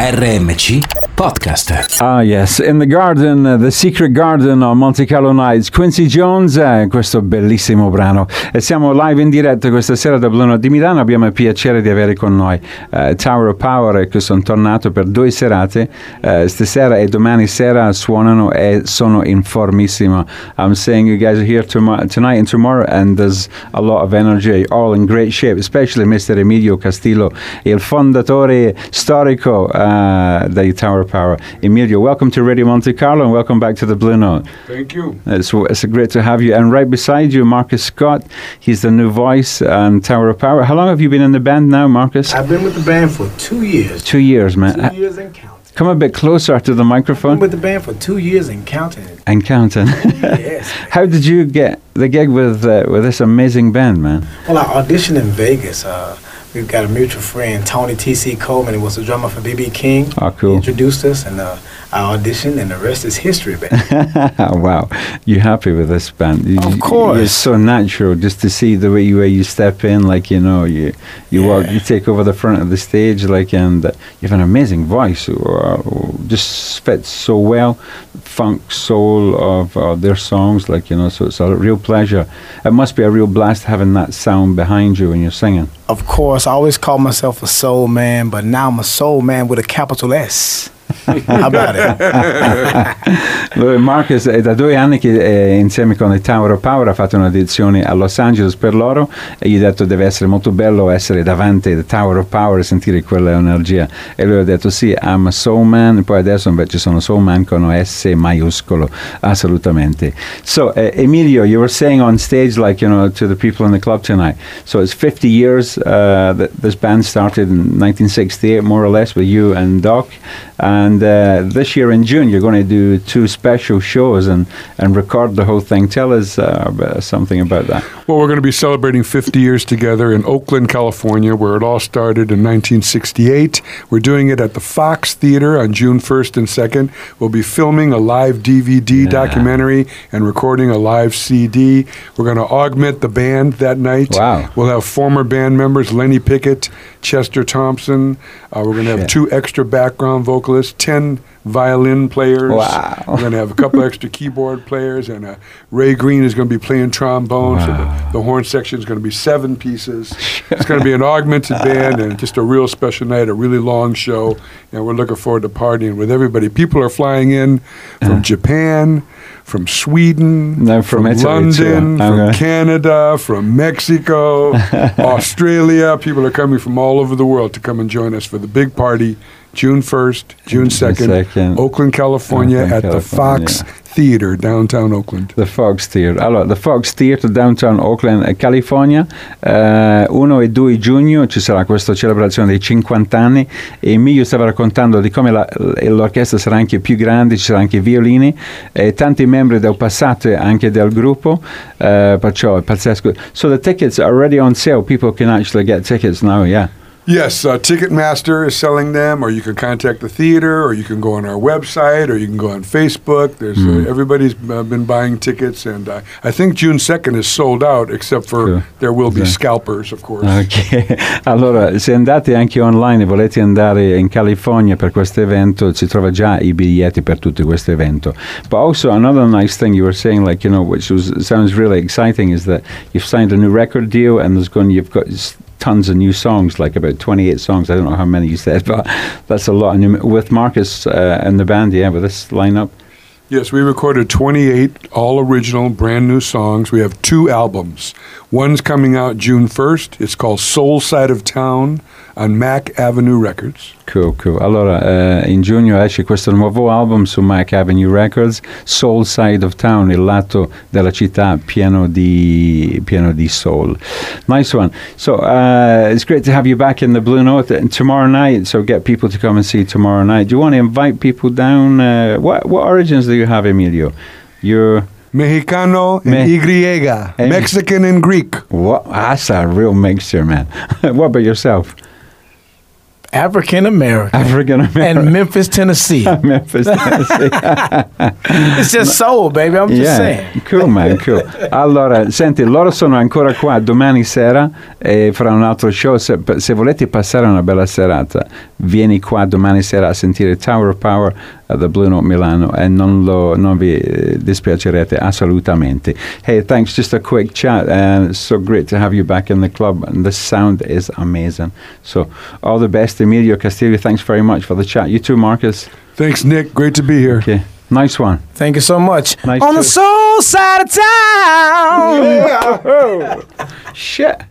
RMC Podcast. Ah, yes, In the Garden, The Secret Garden of Monte Carlo Nights, Quincy Jones, eh, questo bellissimo brano. E siamo live in diretta questa sera da Blue Note di Milano. Abbiamo il piacere di avere con noi uh, Tower of Power, che sono tornato per due serate. Uh, stasera e domani sera suonano e sono in formissima. I'm saying you guys are here tom- tonight and tomorrow, and there's a lot of energy, all in great shape, especially Mr. Emilio Castillo, il fondatore storico uh, dei Tower of Power. Emilio, welcome to Radio Monte Carlo and welcome back to the Blue Note. Thank you. It's, it's great to have you. And right beside you, Marcus Scott. He's the new voice and Tower of Power. How long have you been in the band now, Marcus? I've been with the band for two years. Two years, man. Two years and counting. Come a bit closer to the I've been microphone with the band for two years and counting. and counting. Yes. How did you get the gig with uh, with this amazing band, man? Well, I auditioned in Vegas. Uh, we've got a mutual friend, Tony T.C. Coleman, who was a drummer for B.B. King. Oh, He cool. introduced us, and uh, I auditioned, and the rest is history, baby. wow, you happy with this band? You- Of course. it's so natural just to see the way you, way you step in, like you know, you you walk, you take over the front of the stage, like, and uh, you have an amazing voice, uh, just fits so well, funk soul of uh, their songs, like you know. So it's a real pleasure. It must be a real blast having that sound behind you when you're singing. Of course, I always called myself a soul man, but now I'm a soul man with a capital S. Lui, Marcus è da due anni che è insieme con il Tower of Power ha fatto un'edizione a Los Angeles per loro e gli ha detto deve essere molto bello essere davanti al Tower of Power e sentire quella energia. E lui ha detto sì, I'm a soul man. Poi adesso invece sono soul man con un S maiuscolo. Assolutamente. So uh, Emilio you were saying on stage like you know to the people in the club tonight. So it's 50 years uh, that this band started in 1968 more or less with you and Doc and uh, this year in June, you're going to do two special shows and, and record the whole thing. Tell us uh, something about that. Well, we're going to be celebrating 50 years together in Oakland, California, where it all started in 1968. We're doing it at the Fox Theater on June 1st and 2nd. We'll be filming a live DVD Yeah. documentary and recording a live CD. We're going to augment the band that night. Wow. We'll have former band members Lenny Pickett, Chester Thompson. Uh, we're going to have two extra background vocalists, 10 violin players. Wow. We're going to have a couple extra keyboard players, and uh, Ray Green is going to be playing trombone. So Wow. the, the horn section is going to be seven pieces. It's going to be an augmented band and just a real special night, a really long show. And we're looking forward to partying with everybody. People are flying in from Japan, from Sweden, No, from Italy too. London, from Canada, from Mexico, Australia. People are coming from all over the world to come and join us for the big party, June 1st, June 2nd, 2nd. Oakland, California, Oakland, at the California. Fox Theater, downtown Oakland. The Fox Theatre. Allora, the Fox Theatre downtown Oakland, eh, California. Eh, 1 e 2 giugno ci sarà questa celebrazione dei 50 anni e Emilio stava raccontando di come la- l'orchestra sarà anche più grande, ci saranno anche violini e tanti membri del passato anche del gruppo, eh, perciò è pazzesco. So the tickets are already on sale. People can actually get tickets now, yeah. Yes, uh, Ticketmaster is selling them, or you can contact the theater, or you can go on our website, or you can go on Facebook. There's uh, everybody's uh, been buying tickets, and uh, I think June second is sold out, except for there will be scalpers, of course. Ok, allora se andate anche online e volete andare in California per questo evento, si trova già i biglietti per tutto questo evento. But also another nice thing you were saying, like you know, which was sounds really exciting, is that you've signed a new record deal and there's going, you've got tons of new songs, like about 28 songs. I don't know how many you said, but that's a lot. with Marcus uh, and the band, yeah, with this lineup. Yes, we recorded 28 all original, brand new songs. We have two albums. One's coming out June 1st. It's called Soul Side of Town on Mack Avenue Records. Cool, cool. Allora, eh, in giugno esce questo nuovo album su Mack Avenue Records, Soul Side of Town, il lato della città pieno di, pieno di soul. Nice one. So, uh, it's great to have you back in the Blue Note and tomorrow night, so get people to come and see tomorrow night. Do you want to invite people down? Uh, what, what origins do you have, Emilio? You're... Mexicano Me- and Y. Mexican and Greek. What? That's a real mixture, man. what about yourself? African American. African American. And Memphis, Tennessee. Memphis, Tennessee. it's just soul, baby. I'm just Yeah, saying. cool man, cool. Allora, senti, loro sono ancora qua domani sera e farà un altro show. Se, se volete passare una bella serata, vieni qua domani sera a sentire Tower of Power the Blue Note Milano e non, lo, non vi eh, dispiacerete assolutamente. Hey, thanks. Just a quick chat. And it's so great to have you back in the club. And the sound is amazing. So, all the best, Emilio Castillo. Thanks very much for the chat. You too, Marcus. Thanks, Nick. Great to be here. Okay, nice one. Thank you so much. Nice On to- the soul side of town. Shit.